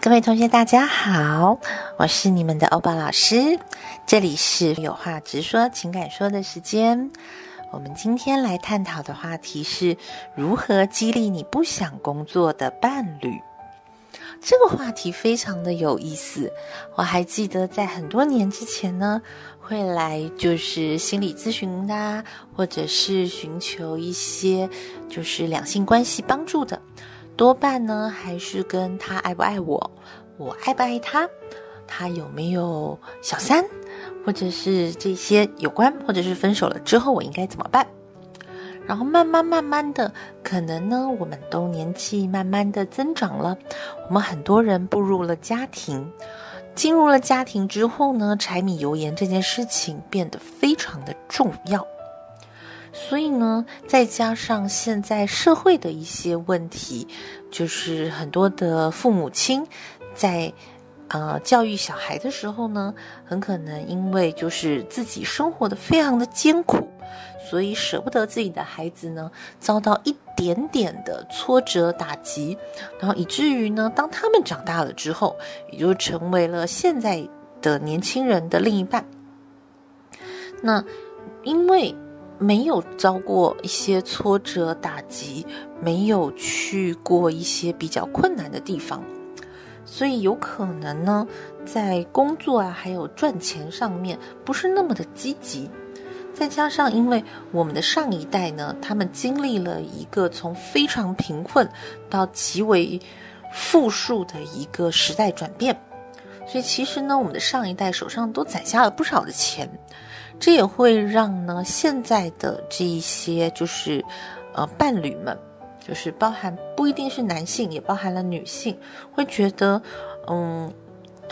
各位同学，大家好，我是你们的欧巴老师，这里是有话直说、情感说的时间。我们今天来探讨的话题是如何激励你不想工作的伴侣。这个话题非常的有意思，我还记得在很多年之前呢，会来就是心理咨询的，或者是寻求一些就是两性关系帮助的。多半呢，还是跟他爱不爱我，我爱不爱他，他有没有小三，或者是这些有关，或者是分手了之后我应该怎么办？然后慢慢慢慢的，可能呢，我们都年纪慢慢的增长了，我们很多人步入了家庭，进入了家庭之后呢，柴米油盐这件事情变得非常的重要。所以呢，再加上现在社会的一些问题，就是很多的父母亲在呃教育小孩的时候呢，很可能因为就是自己生活的非常的艰苦，所以舍不得自己的孩子呢遭到一点点的挫折打击，然后以至于呢，当他们长大了之后，也就成为了现在的年轻人的另一半。那因为。没有遭过一些挫折打击，没有去过一些比较困难的地方，所以有可能呢，在工作啊还有赚钱上面不是那么的积极。再加上因为我们的上一代呢，他们经历了一个从非常贫困到极为富庶的一个时代转变，所以其实呢，我们的上一代手上都攒下了不少的钱。这也会让呢，现在的这一些就是，呃，伴侣们，就是包含不一定是男性，也包含了女性，会觉得，嗯，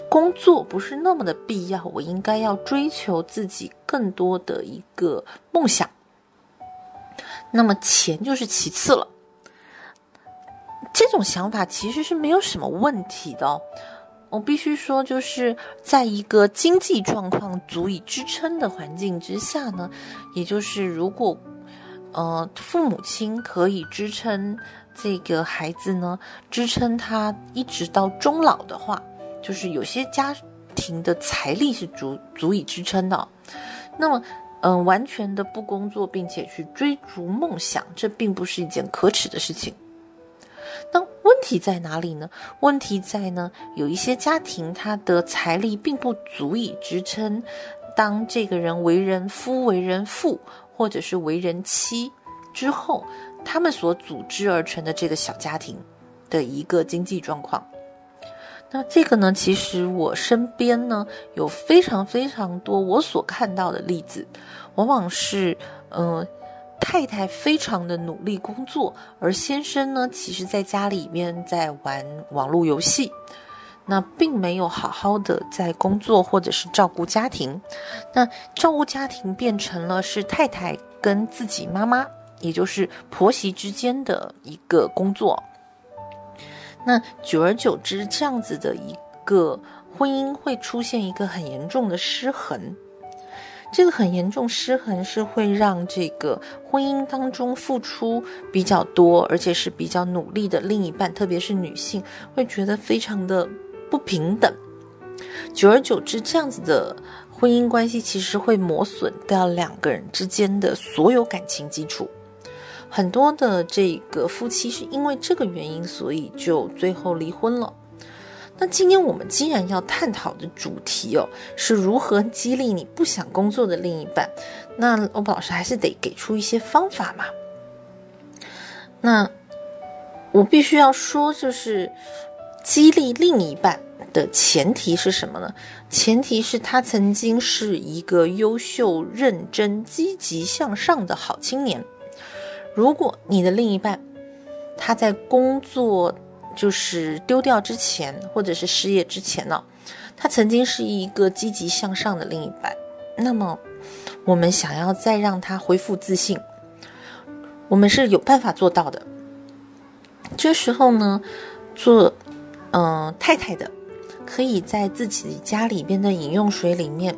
工作不是那么的必要，我应该要追求自己更多的一个梦想。那么钱就是其次了。这种想法其实是没有什么问题的。我必须说，就是在一个经济状况足以支撑的环境之下呢，也就是如果，呃，父母亲可以支撑这个孩子呢，支撑他一直到终老的话，就是有些家庭的财力是足足以支撑的，那么，嗯，完全的不工作并且去追逐梦想，这并不是一件可耻的事情。问题在哪里呢？问题在呢，有一些家庭他的财力并不足以支撑，当这个人为人夫、为人父，或者是为人妻之后，他们所组织而成的这个小家庭的一个经济状况。那这个呢，其实我身边呢有非常非常多我所看到的例子，往往是嗯。太太非常的努力工作，而先生呢，其实在家里面在玩网络游戏，那并没有好好的在工作或者是照顾家庭。那照顾家庭变成了是太太跟自己妈妈，也就是婆媳之间的一个工作。那久而久之，这样子的一个婚姻会出现一个很严重的失衡。这个很严重失衡是会让这个婚姻当中付出比较多，而且是比较努力的另一半，特别是女性，会觉得非常的不平等。久而久之，这样子的婚姻关系其实会磨损掉两个人之间的所有感情基础。很多的这个夫妻是因为这个原因，所以就最后离婚了。那今天我们既然要探讨的主题哦，是如何激励你不想工作的另一半，那欧宝老师还是得给出一些方法嘛。那我必须要说，就是激励另一半的前提是什么呢？前提是他曾经是一个优秀、认真、积极向上的好青年。如果你的另一半他在工作，就是丢掉之前，或者是失业之前呢，他曾经是一个积极向上的另一半。那么，我们想要再让他恢复自信，我们是有办法做到的。这时候呢，做嗯太太的，可以在自己家里边的饮用水里面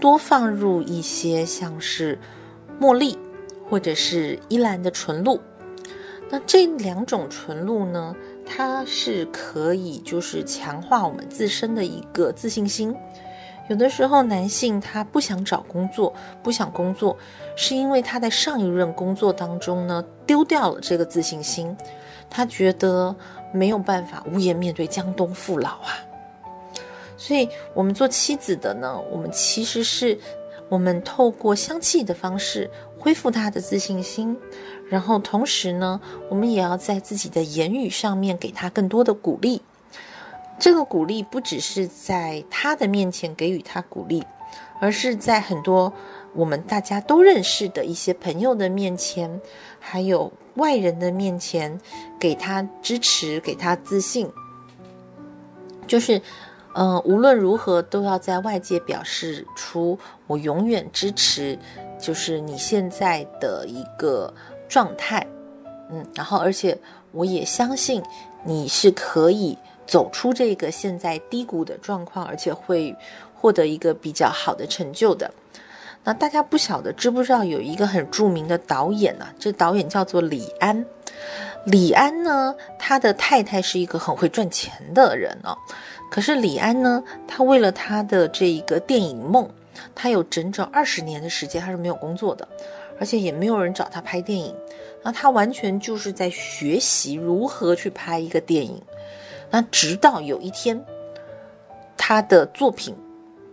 多放入一些像是茉莉或者是依兰的纯露。那这两种纯露呢？它是可以就是强化我们自身的一个自信心。有的时候，男性他不想找工作，不想工作，是因为他在上一任工作当中呢丢掉了这个自信心，他觉得没有办法无颜面对江东父老啊。所以，我们做妻子的呢，我们其实是我们透过香气的方式恢复他的自信心，然后同时呢，我们也要在自己的言语上面给他更多的鼓励。这个鼓励不只是在他的面前给予他鼓励，而是在很多我们大家都认识的一些朋友的面前，还有外人的面前，给他支持，给他自信。就是，嗯，无论如何都要在外界表示出我永远支持，就是你现在的一个状态，嗯，然后而且我也相信你是可以。走出这个现在低谷的状况，而且会获得一个比较好的成就的。那大家不晓得知不知道有一个很著名的导演呢？这导演叫做李安。李安呢，他的太太是一个很会赚钱的人哦。可是李安呢，他为了他的这一个电影梦，他有整整二十年的时间他是没有工作的，而且也没有人找他拍电影。那他完全就是在学习如何去拍一个电影。那直到有一天，他的作品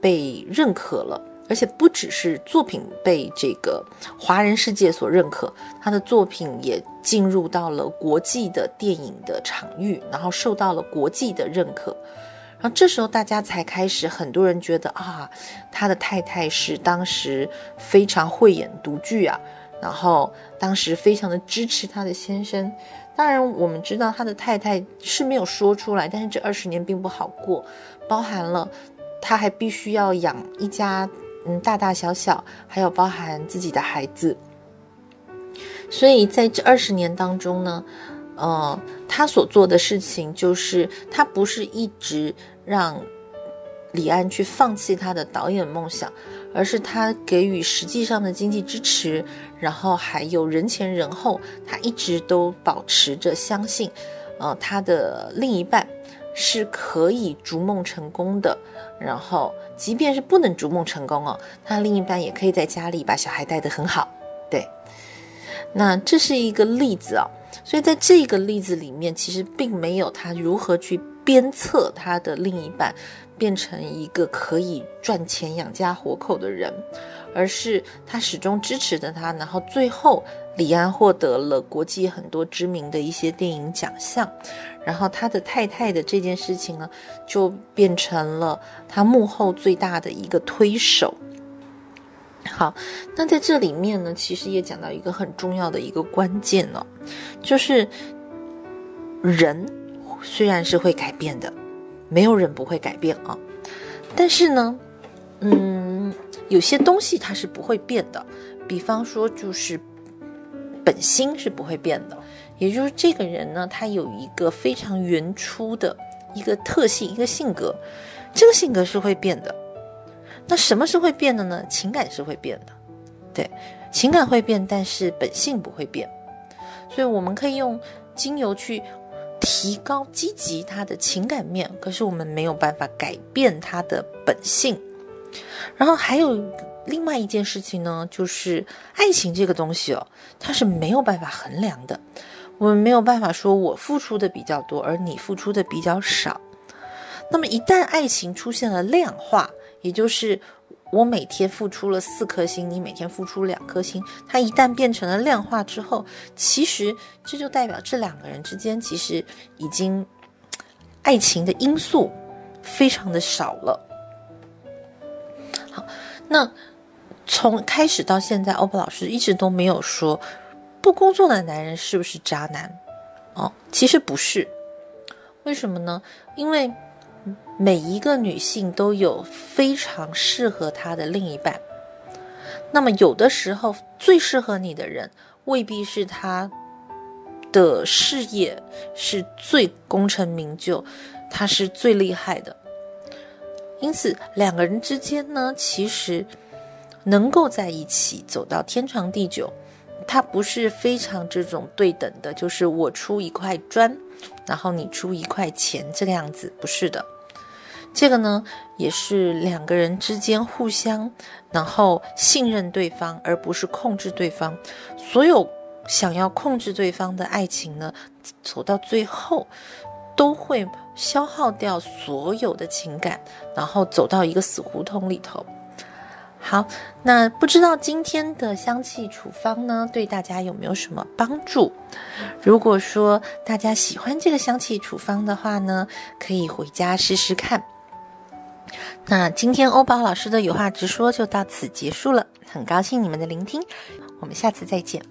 被认可了，而且不只是作品被这个华人世界所认可，他的作品也进入到了国际的电影的场域，然后受到了国际的认可。然后这时候大家才开始，很多人觉得啊，他的太太是当时非常慧眼独具啊，然后当时非常的支持他的先生。当然，我们知道他的太太是没有说出来，但是这二十年并不好过，包含了他还必须要养一家，嗯，大大小小，还有包含自己的孩子。所以在这二十年当中呢，呃，他所做的事情就是，他不是一直让李安去放弃他的导演梦想。而是他给予实际上的经济支持，然后还有人前人后，他一直都保持着相信，呃，他的另一半是可以逐梦成功的。然后，即便是不能逐梦成功哦，他另一半也可以在家里把小孩带得很好。对，那这是一个例子啊。所以在这个例子里面，其实并没有他如何去鞭策他的另一半。变成一个可以赚钱养家活口的人，而是他始终支持着他，然后最后李安获得了国际很多知名的一些电影奖项，然后他的太太的这件事情呢，就变成了他幕后最大的一个推手。好，那在这里面呢，其实也讲到一个很重要的一个关键哦，就是人虽然是会改变的。没有人不会改变啊，但是呢，嗯，有些东西它是不会变的，比方说就是本心是不会变的，也就是这个人呢，他有一个非常原初的一个特性，一个性格，这个性格是会变的。那什么是会变的呢？情感是会变的，对，情感会变，但是本性不会变，所以我们可以用精油去。提高积极他的情感面，可是我们没有办法改变他的本性。然后还有另外一件事情呢，就是爱情这个东西哦，它是没有办法衡量的。我们没有办法说我付出的比较多，而你付出的比较少。那么一旦爱情出现了量化，也就是。我每天付出了四颗星，你每天付出两颗星。它一旦变成了量化之后，其实这就代表这两个人之间其实已经爱情的因素非常的少了。好，那从开始到现在，欧巴老师一直都没有说不工作的男人是不是渣男哦，其实不是。为什么呢？因为。每一个女性都有非常适合她的另一半，那么有的时候最适合你的人未必是他的事业是最功成名就，他是最厉害的。因此，两个人之间呢，其实能够在一起走到天长地久，它不是非常这种对等的，就是我出一块砖，然后你出一块钱这个样子，不是的。这个呢，也是两个人之间互相，然后信任对方，而不是控制对方。所有想要控制对方的爱情呢，走到最后都会消耗掉所有的情感，然后走到一个死胡同里头。好，那不知道今天的香气处方呢，对大家有没有什么帮助？如果说大家喜欢这个香气处方的话呢，可以回家试试看。那今天欧宝老师的有话直说就到此结束了，很高兴你们的聆听，我们下次再见。